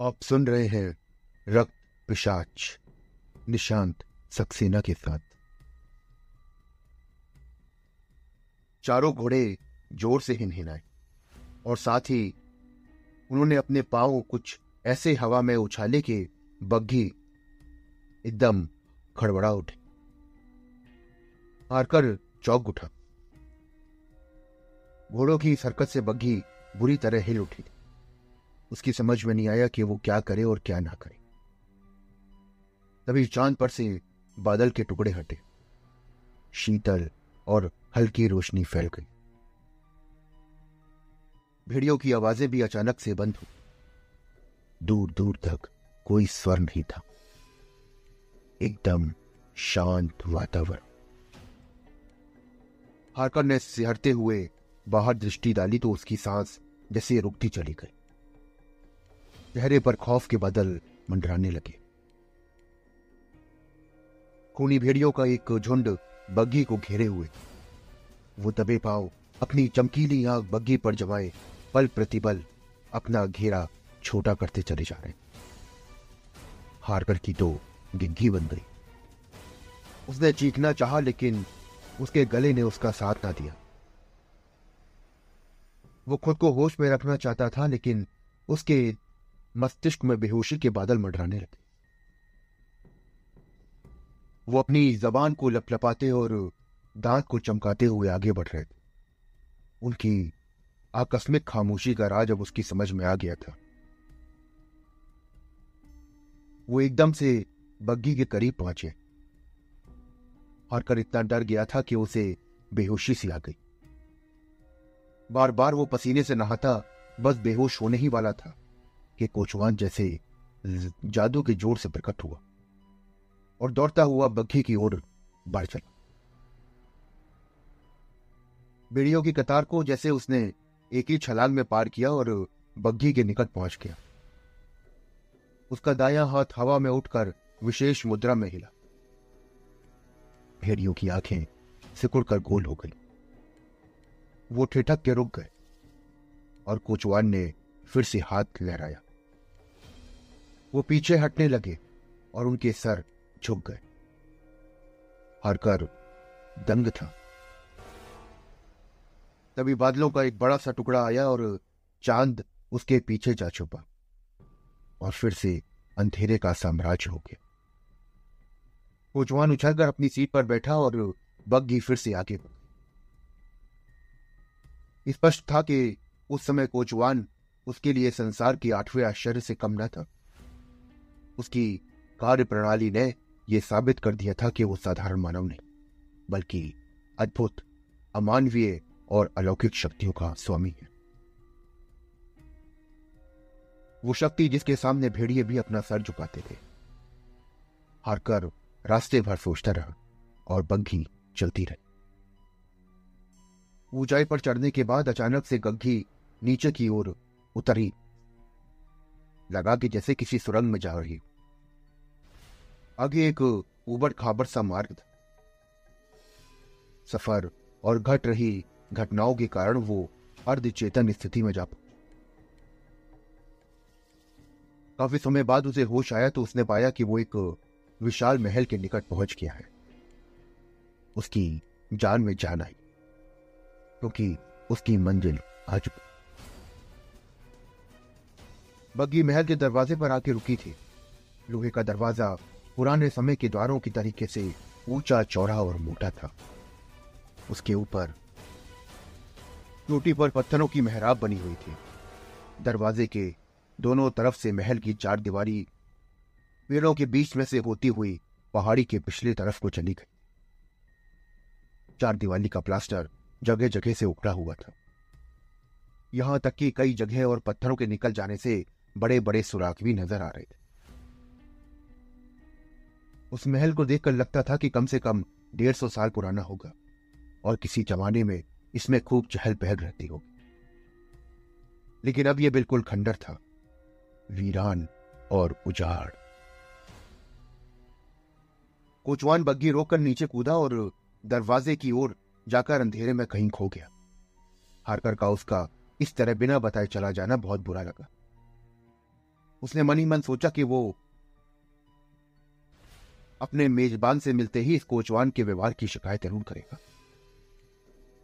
आप सुन रहे हैं रक्त पिशाच, निशांत सक्सेना के साथ। चारों घोड़े ज़ोर से हिनहिनाए और साथ ही उन्होंने अपने पाँव कुछ ऐसे हवा में उछाले के बग्घी एकदम खड़बड़ा उठे। हारकर चौक उठा। घोड़ों की सरकत से बग्घी बुरी तरह हिल उठी। उसकी समझ में नहीं आया कि वो क्या करे और क्या ना करे। तभी चाँद पर से बादल के टुकड़े हटे। शीतल और हल्की रोशनी फैल गई। भेड़ियों की आवाज़ें भी अचानक से बंद हुई। दूर दूर तक कोई स्वर नहीं था। एकदम शांत वातावरण। हारकर ने सिहरते हुए बाहर दृष्टि डाली तो उसकी सांस जैसे रुकती चली गई। चेहरे पर खौफ के बादल मंडराने लगे। खूनी भेड़ियों का एक झुंड बग्घी को घेरे हुए। वो दबे पाओ अपनी चमकीली आँख बग्घी पर जमाए पल प्रतिपल अपना घेरा छोटा करते चले जा रहे। हारकर की तो गिग्घी बन गई। उसने चीखना चाहा, लेकिन उसके गले ने उसका साथ ना दिया। वो खुद को होश में रखना चाहता था, लेकिन उसके मस्तिष्क में बेहोशी के बादल मंडराने लगे। वो अपनी जबान को लपलपाते और दांत को चमकाते हुए आगे बढ़ रहे थे। उनकी आकस्मिक खामोशी का राज अब उसकी समझ में आ गया था। वो एकदम से बग्गी के करीब पहुँचे कर इतना डर गया था कि उसे बेहोशी सी आ गई। बार बार वो पसीने से नहाता बस बेहोश होने ही वाला था। कि कोचवान जैसे जादू के ज़ोर से प्रकट हुआ और दौड़ता हुआ बग्घी की ओर बढ़ चला। बेड़ियों की कतार को जैसे उसने एक ही छलांग में पार किया और बग्घी के निकट पहुँच गया। उसका दाया हाथ हवा में उठकर विशेष मुद्रा में हिला। भेड़ियों की आँखें सिकुड़कर गोल हो गई। वो ठिठक के रुक गए और कोचवान ने फिर से हाथ लहराया। वो पीछे हटने लगे और उनके सर झुक गए। हरकर दंग था। तभी बादलों का एक बड़ा सा टुकड़ा आया और चाँद उसके पीछे जा छुपा और फिर से अंधेरे का साम्राज्य हो गया। कोचवान उछलकर अपनी सीट पर बैठा और बग्घी फिर से आगे स्पष्ट था कि उस समय कोचवान उसके लिए संसार की आठवें आश्चर्य से कम न था। उसकी कार्य प्रणाली ने यह साबित कर दिया था कि वो साधारण मानव नहीं, बल्कि अद्भुत, अमानवीय और अलौकिक शक्तियों का स्वामी है। वो शक्ति जिसके सामने भेड़िए भी अपना सर झुकाते थे। हारकर रास्ते भर सोचता रहा और बग्घी चलती रही। ऊंचाई पर चढ़ने के बाद अचानक से गग्घी नीचे की ओर उतरी। लगा कि जैसे किसी सुरंग में जा रही आगे एक उबड़ खाबड़ सा मार्ग था। सफ़र और घट रही घटनाओं के कारण वो अर्धचेतन स्थिति में जा काफ़ी समय बाद उसे होश आया तो उसने पाया कि वो एक विशाल महल के निकट पहुँच गया है। उसकी जान में जान आई, क्योंकि उसकी मंजिल आ चुकी। बग्गी महल के दरवाजे पर आके रुकी थी। लोहे का दरवाज़ा पुराने समय के द्वारों की तरीके से ऊँचा, चौड़ा और मोटा था। उसके ऊपर चोटी पर पत्थरों की मेहराब बनी हुई थी। दरवाजे के दोनों तरफ़ से महल की चार दीवारी पेड़ों के बीच में से होती हुई पहाड़ी के पिछले तरफ़ को चली गई। चार दिवाली का प्लास्टर जगह जगह से उखड़ा हुआ था। यहाँ तक कि कई जगह और पत्थरों के निकल जाने से बड़े बड़े सुराख भी नज़र आ रहे थे। उस महल को देखकर लगता था कि कम से कम डेढ़ सौ साल पुराना होगा और किसी जमाने में इसमें खूब चहल पहल रहती होगी। लेकिन अब यह बिल्कुल खंडर था। वीरान और उजाड़। कोचवान बग्घी रोककर नीचे कूदा और दरवाजे की ओर जाकर अंधेरे में कहीं खो गया। हारकर का उसका इस तरह बिना बताए चला जाना बहुत बुरा लगा। उसने मन ही मन सोचा कि वो अपने मेजबान से मिलते ही इस कोचवान के व्यवहार की शिकायत ज़रूर करेगा।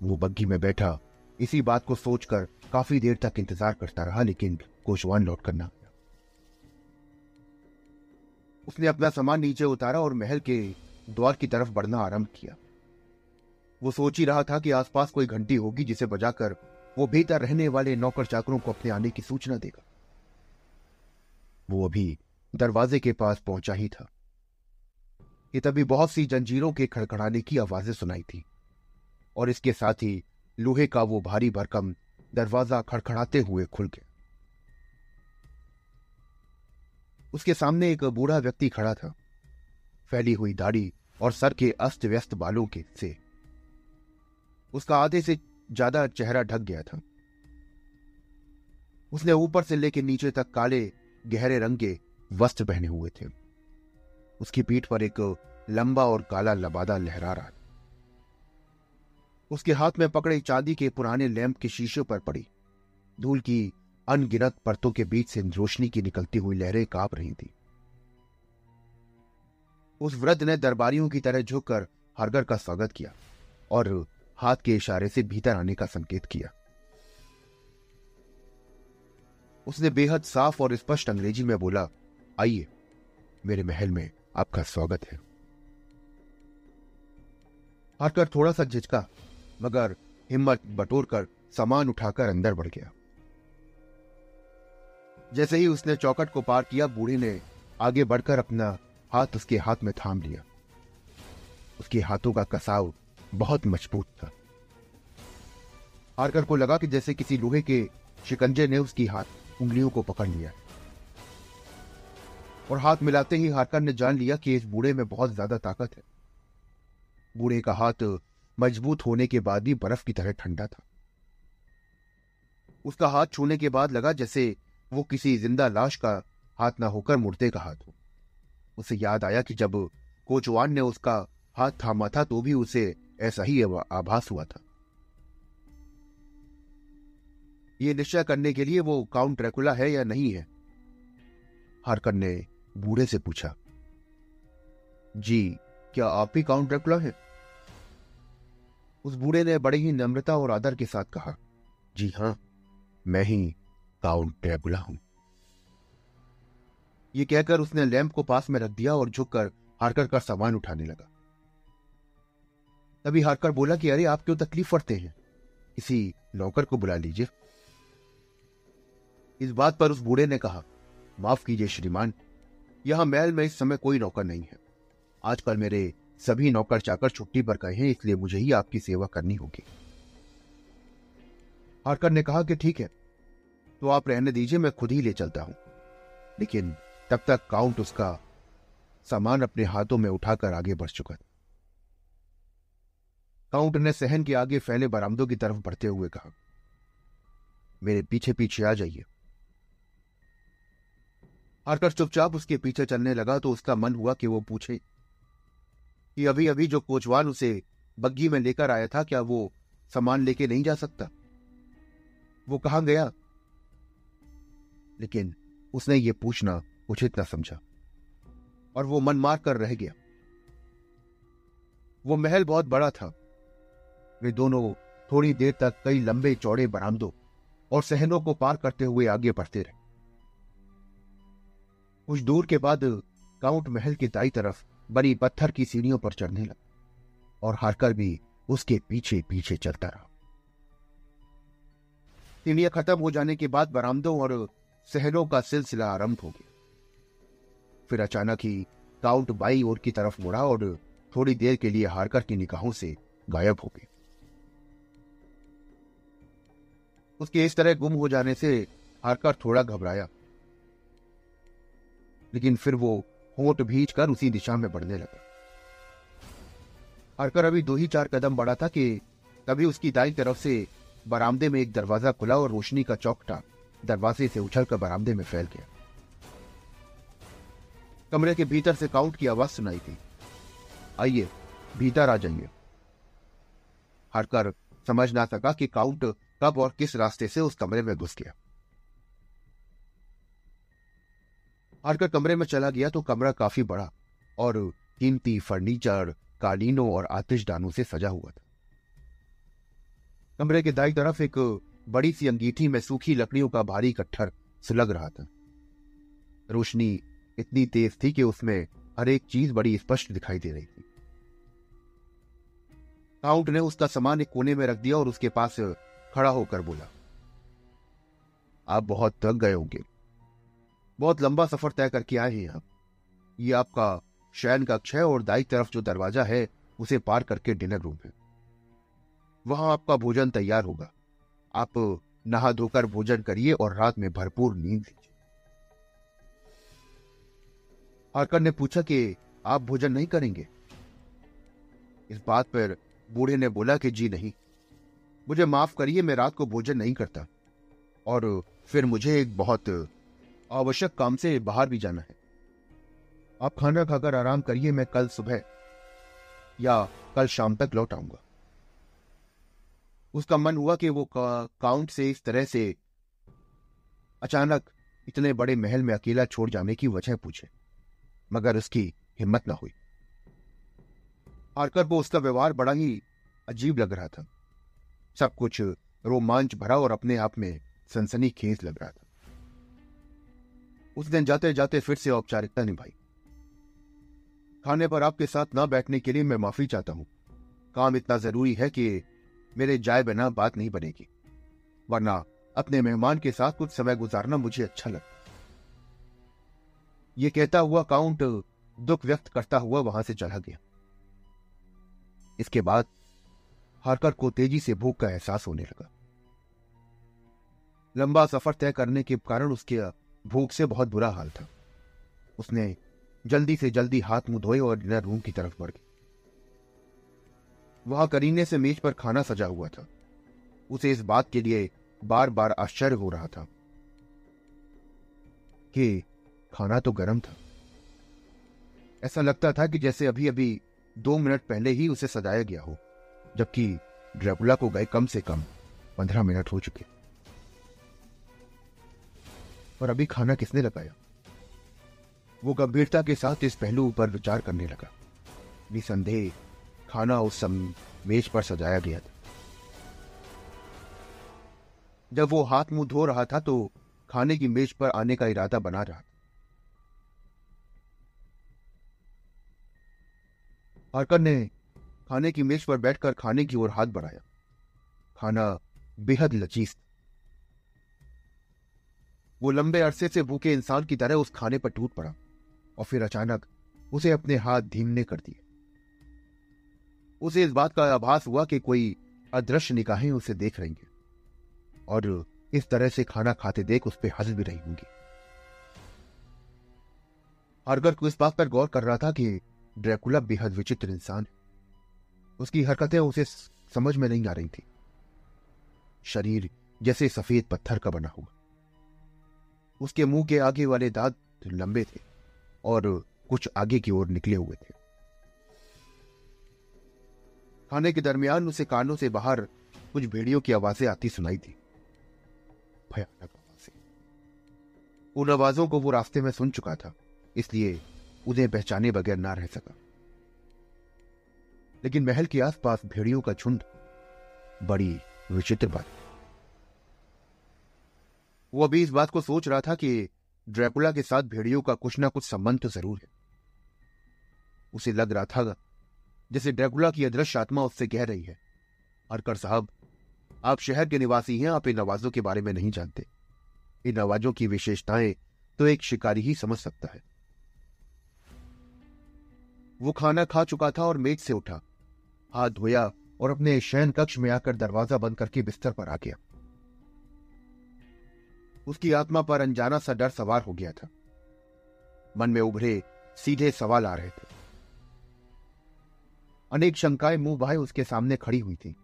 वो बग्घी में बैठा, इसी बात को सोचकर काफ़ी देर तक इंतज़ार करता रहा, लेकिन कोचवान लौट करना उसने अपना सामान नीचे उतारा और महल के द्वार की तरफ़ बढ़ना आरंभ किया। वो सोच ही रहा था कि आसपास कोई घंटी होगी जिसे बजाकर वो भीतर रहने वाले नौकर चाकरों को अपने आने की सूचना देगा। वो अभी दरवाजे के पास पहुँचा ही था। कि तभी बहुत सी जंजीरों के खड़खड़ाने की आवाज़ें सुनाई थी और इसके साथ ही लोहे का वो भारी भरकम दरवाज़ा खड़खड़ाते हुए खुल गया। उसके सामने एक बूढ़ा व्यक्ति खड़ा था। फैली हुई दाढ़ी और सर के अस्त व्यस्त बालों के से उसका आधे से ज़्यादा चेहरा ढक गया था। उसने ऊपर से लेकर नीचे तक काले गहरे रंग के वस्त्र पहने हुए थे। उसकी पीठ पर एक लंबा और काला लबादा लहरा रहा उसके हाथ में पकड़े चांदी के पुराने लैंप के शीशे पर पड़ी। धूल की अनगिनत परतों के बीच से रोशनी की निकलती हुई लहरें काँप रही थी। उस वृद्ध ने दरबारियों की तरह झुककर हरगर का स्वागत किया और हाथ के इशारे से भीतर आने का संकेत किया। उसने बेहद साफ़ और स्पष्ट अंग्रेज़ी में बोला, आइए, मेरे महल में आपका स्वागत है. हरकर थोड़ा सा झिझका, मगर हिम्मत बटोर कर सामान उठाकर अंदर बढ़ गया। जैसे ही उसने चौकट को पार किया, बूढ़ी ने आगे बढ़कर अपना हाथ उसके हाथ में थाम लिया। उसके हाथों का कसाव बहुत मज़बूत था। आरकर को लगा कि जैसे किसी लोहे के शिकंजे ने उसकी हाथ उंगलियों को पकड़ लिया। और हाथ मिलाते ही हारकर ने जान लिया कि इस बूढ़े में बहुत ज़्यादा ताकत है। बूढ़े का हाथ मज़बूत होने के बाद भी बर्फ़ की तरह ठंडा था। उसका हाथ छूने के बाद लगा जैसे वो किसी ज़िंदा लाश का हाथ ना होकर मुर्दे का हाथ हो। उसे याद आया कि जब कोचवान ने उसका हाथ थामा था तो भी उसे ऐसा ही आभास हुआ था। ये निश्चय करने के लिए वो काउंट ड्रैकुला है या नहीं है? हरकन ने बूढ़े से पूछा। जी, क्या आप ही काउंट ड्रैकुला है? उस बूढ़े ने बड़े ही नम्रता और आदर के साथ कहा। जी हाँ, मैं ही काउंट ड्रैकुला हूँ। ये कहकर उसने लैंप को पास में रख दिया और झुककर हारकर का सामान उठाने लगा। तभी हारकर बोला कि, अरे, आप क्यों तकलीफ़ पड़ते हैं? किसी नौकर को बुला लीजिए। इस बात पर उस बूढ़े ने कहा, माफ़ कीजिए श्रीमान, यहाँ महल में इस समय कोई नौकर नहीं है। आजकल मेरे सभी नौकर चाकर छुट्टी पर गए हैं इसलिए मुझे ही आपकी सेवा करनी होगी। हारकर ने कहा कि ठीक है तो आप रहने दीजिए, मैं खुद ही ले चलता हूँ। लेकिन तब तक काउंट उसका सामान अपने हाथों में उठाकर आगे बढ़ चुका था। काउंट ने सहन के आगे फैले बरामदों की तरफ़ बढ़ते हुए कहा, मेरे पीछे पीछे आ जाइए। आरकर चुपचाप उसके पीछे चलने लगा तो उसका मन हुआ कि वो पूछे कि अभी अभी जो कोचवान उसे बग्घी में लेकर आया था, क्या वो सामान लेके नहीं जा सकता? वो कहाँ गया? लेकिन उसने ये पूछना उचित न समझा और वो मन मार कर रह गया। वो महल बहुत बड़ा था। वे दोनों थोड़ी देर तक कई लंबे चौड़े बरामदों और सहनों को पार करते हुए आगे बढ़ते रहे। कुछ दूर के बाद काउंट महल की दाई तरफ़ बड़ी पत्थर की सीढ़ियों पर चढ़ने लगा और हारकर भी उसके पीछे पीछे चलता रहा। सीढ़ियाँ खत्म हो जाने के बाद बरामदों और सहनों का सिलसिला आरंभ हो गया। फिर अचानक ही काउंट बाई ओर की तरफ़ मुड़ा और थोड़ी देर के लिए हारकर की निगाहों से गायब हो गए उसके इस तरह गुम हो जाने से हारकर थोड़ा घबराया लेकिन फिर वो होठ भीज कर उसी दिशा में बढ़ने लगा। हरकर अभी दो ही चार कदम बढ़ा था कि तभी उसकी दाई तरफ़ से बरामदे में एक दरवाज़ा खुला और रोशनी का चौकटा दरवाजे से उछलकर बरामदे में फैल गया। कमरे के भीतर से काउंट की आवाज़ सुनाई थी। आइए, भीतर आ जाइए। हरकर समझ ना सका कि काउंट कब और किस रास्ते से उस कमरे में घुस गया। आकर कमरे में चला गया तो कमरा काफ़ी बड़ा और कीमती फर्नीचर, कालीनों और आतिशदानों से सजा हुआ था। कमरे के दाई तरफ़ एक बड़ी सी अंगीठी में सूखी लकड़ियों का भारी कट्ठर सुलग रहा था। रोशनी इतनी तेज थी कि उसमें हर एक चीज़ बड़ी स्पष्ट दिखाई दे रही थी। काउंट ने उसका सामान एक कोने में रख दिया और उसके पास खड़ा होकर बोला, आप बहुत थक गए होंगे। बहुत लंबा सफ़र तय करके आए हैं आप। ये आपका शयन कक्ष है और दाई तरफ़ जो दरवाज़ा है, उसे पार करके डिनर रूम है। वहाँ आपका भोजन तैयार होगा। आप नहा धोकर भोजन करिए और रात में भरपूर नींद लीजिए। आकर ने पूछा कि आप भोजन नहीं करेंगे? इस बात पर बूढ़े ने बोला कि जी नहीं। मुझे माफ़ करिए, मैं रात को भोजन नहीं करता। और फिर मुझे एक बहुत आवश्यक काम से बाहर भी जाना है। आप खाना खाकर आराम करिए मैं कल सुबह या कल शाम तक लौट आऊँगा। उसका मन हुआ कि वो का, काउंट से इस तरह से अचानक इतने बड़े महल में अकेला छोड़ जाने की वजह पूछे मगर उसकी हिम्मत ना हुई। आकर वो उसका व्यवहार बड़ा ही अजीब लग रहा था। सब कुछ रोमांच भरा और अपने आप में सनसनी खेज लग रहा था। उस दिन जाते जाते फिर से औपचारिकता निभाई। खाने पर आपके साथ ना बैठने के लिए मैं माफ़ी चाहता हूँ। काम इतना ज़रूरी है कि मेरे जाए बिना बात नहीं बनेगी। वरना अपने मेहमान के साथ कुछ समय गुजारना मुझे अच्छा लगता ये कहता हुआ काउंट दुख व्यक्त करता हुआ वहाँ से चला गया। इसके बाद हारकर को तेज़ी से भूख का एहसास होने लगा। लंबा सफ़र तय करने के कारण उसके भूख से बहुत बुरा हाल था। उसने जल्दी से जल्दी हाथ मुँह धोए और डिनर रूम की तरफ़ बढ़ गई। वहाँ करीने से मेज पर खाना सजा हुआ था। उसे इस बात के लिए बार बार आश्चर्य हो रहा था कि खाना तो गर्म था। ऐसा लगता था कि जैसे अभी अभी दो मिनट पहले ही उसे सजाया गया हो, जबकि ड्रेकुला को गए कम से कम पंद्रह मिनट हो चुके। और अभी खाना किसने लगाया? वो गंभीरता के साथ इस पहलू पर विचार करने लगा। निसंदेह, खाना उस समय मेज पर सजाया गया था। जब वो हाथ मुँह धो रहा था तो खाने की मेज पर आने का इरादा बना रहा था। हरकर ने खाने की मेज पर बैठकर खाने की ओर हाथ बढ़ाया। खाना बेहद लचीज वो लंबे अरसे से भूखे इंसान की तरह उस खाने पर टूट पड़ा और फिर अचानक उसे अपने हाथ धीमने कर दिए। उसे इस बात का आभास हुआ कि कोई अदृश्य निगाहें उसे देख रही हैं और इस तरह से खाना खाते देख उस पर हंस भी रही होंगी। हरगर को इस बात पर गौर कर रहा था कि ड्रैकुला बेहद विचित्र इंसान है। उसकी हरकतें उसे समझ में नहीं आ रही थी। शरीर जैसे सफ़ेद पत्थर का बना हुआ। उसके मुँह के आगे वाले दांत लंबे थे और कुछ आगे की ओर निकले हुए थे। खाने के दरमियान उसे कानों से बाहर कुछ भेड़ियों की आवाज़ें आती सुनाई थी भयानक आवाज़ें। उन आवाजों को वो रास्ते में सुन चुका था, इसलिए उन्हें पहचाने बगैर ना रह सका। लेकिन महल के आसपास भेड़ियों का झुंड बड़ी विचित्र बात वो अभी इस बात को सोच रहा था कि ड्रैकुला के साथ भेड़ियों का कुछ ना कुछ संबंध तो ज़रूर है। उसे लग रहा था जैसे ड्रैकुला की अदृश्य आत्मा उससे कह रही है। हरकर साहब, आप शहर के निवासी हैं, आप इन आवाजों के बारे में नहीं जानते। इन आवाजों की विशेषताएँ तो एक शिकारी ही समझ सकता है। वो खाना खा चुका था और मेज से उठा। हाथ धोया और अपने शयन कक्ष में आकर दरवाज़ा बंद करके बिस्तर पर आ गया। उसकी आत्मा पर अनजाना सा डर सवार हो गया था। मन में उभरे, सीधे सवाल आ रहे थे। अनेक शंकाएँ मुँह भाई उसके सामने खड़ी हुई थी।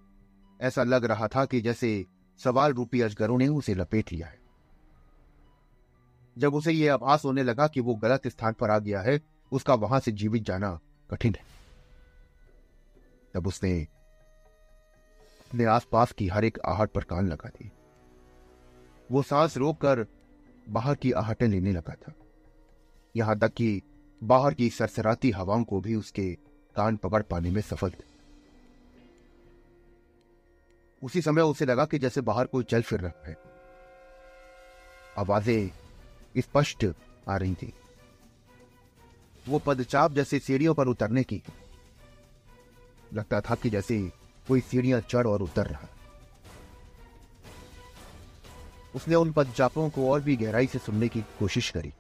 ऐसा लग रहा था कि जैसे सवाल रूपी अजगरों ने उसे लपेट लिया है। जब उसे यह आभास होने लगा कि वो गलत स्थान पर आ गया है, उसका वहाँ से जीवित जाना कठिन है। तब उसने अपने आसपास की हर एक आहट पर कान लगा दी वो सांस रोककर बाहर की आहटें लेने लगा था। यहाँ तक कि बाहर की सरसराती हवाओं को भी उसके कान पकड़ पाने में सफल थे। उसी समय उसे लगा कि जैसे बाहर कोई चल फिर रहा है। आवाज़ें स्पष्ट आ रही थी। वो पदचाप जैसे सीढ़ियों पर उतरने की लगता था कि जैसे कोई सीढ़ियाँ चढ़ और उतर रहा। उसने उन पदचापों को और भी गहराई से सुनने की कोशिश करी,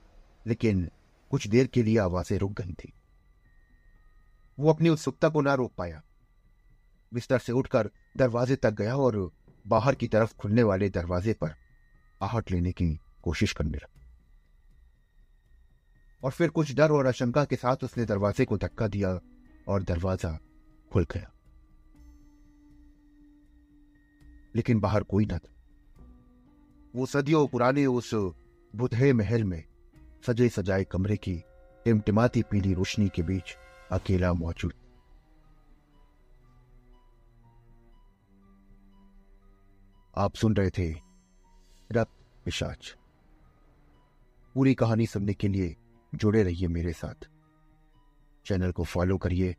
लेकिन कुछ देर के लिए आवाज़ें रुक गई थी। वो अपनी उत्सुकता को ना रोक पाया। बिस्तर से उठकर दरवाजे तक गया और बाहर की तरफ़ खुलने वाले दरवाजे पर आहट लेने की कोशिश करने लगा। और फिर कुछ डर और आशंका के साथ उसने दरवाजे को धक्का दिया और दरवाज़ा खुल गया। लेकिन बाहर कोई ना था। वो सदियों पुराने उस बुधे महल में सजे सजाए कमरे की टिमटिमाती पीली रोशनी के बीच अकेला मौजूद आप सुन रहे थे रक्त पिशाच। पूरी कहानी सुनने के लिए जुड़े रहिए मेरे साथ। चैनल को फॉलो करिए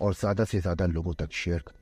और ज़्यादा से ज़्यादा लोगों तक शेयर करें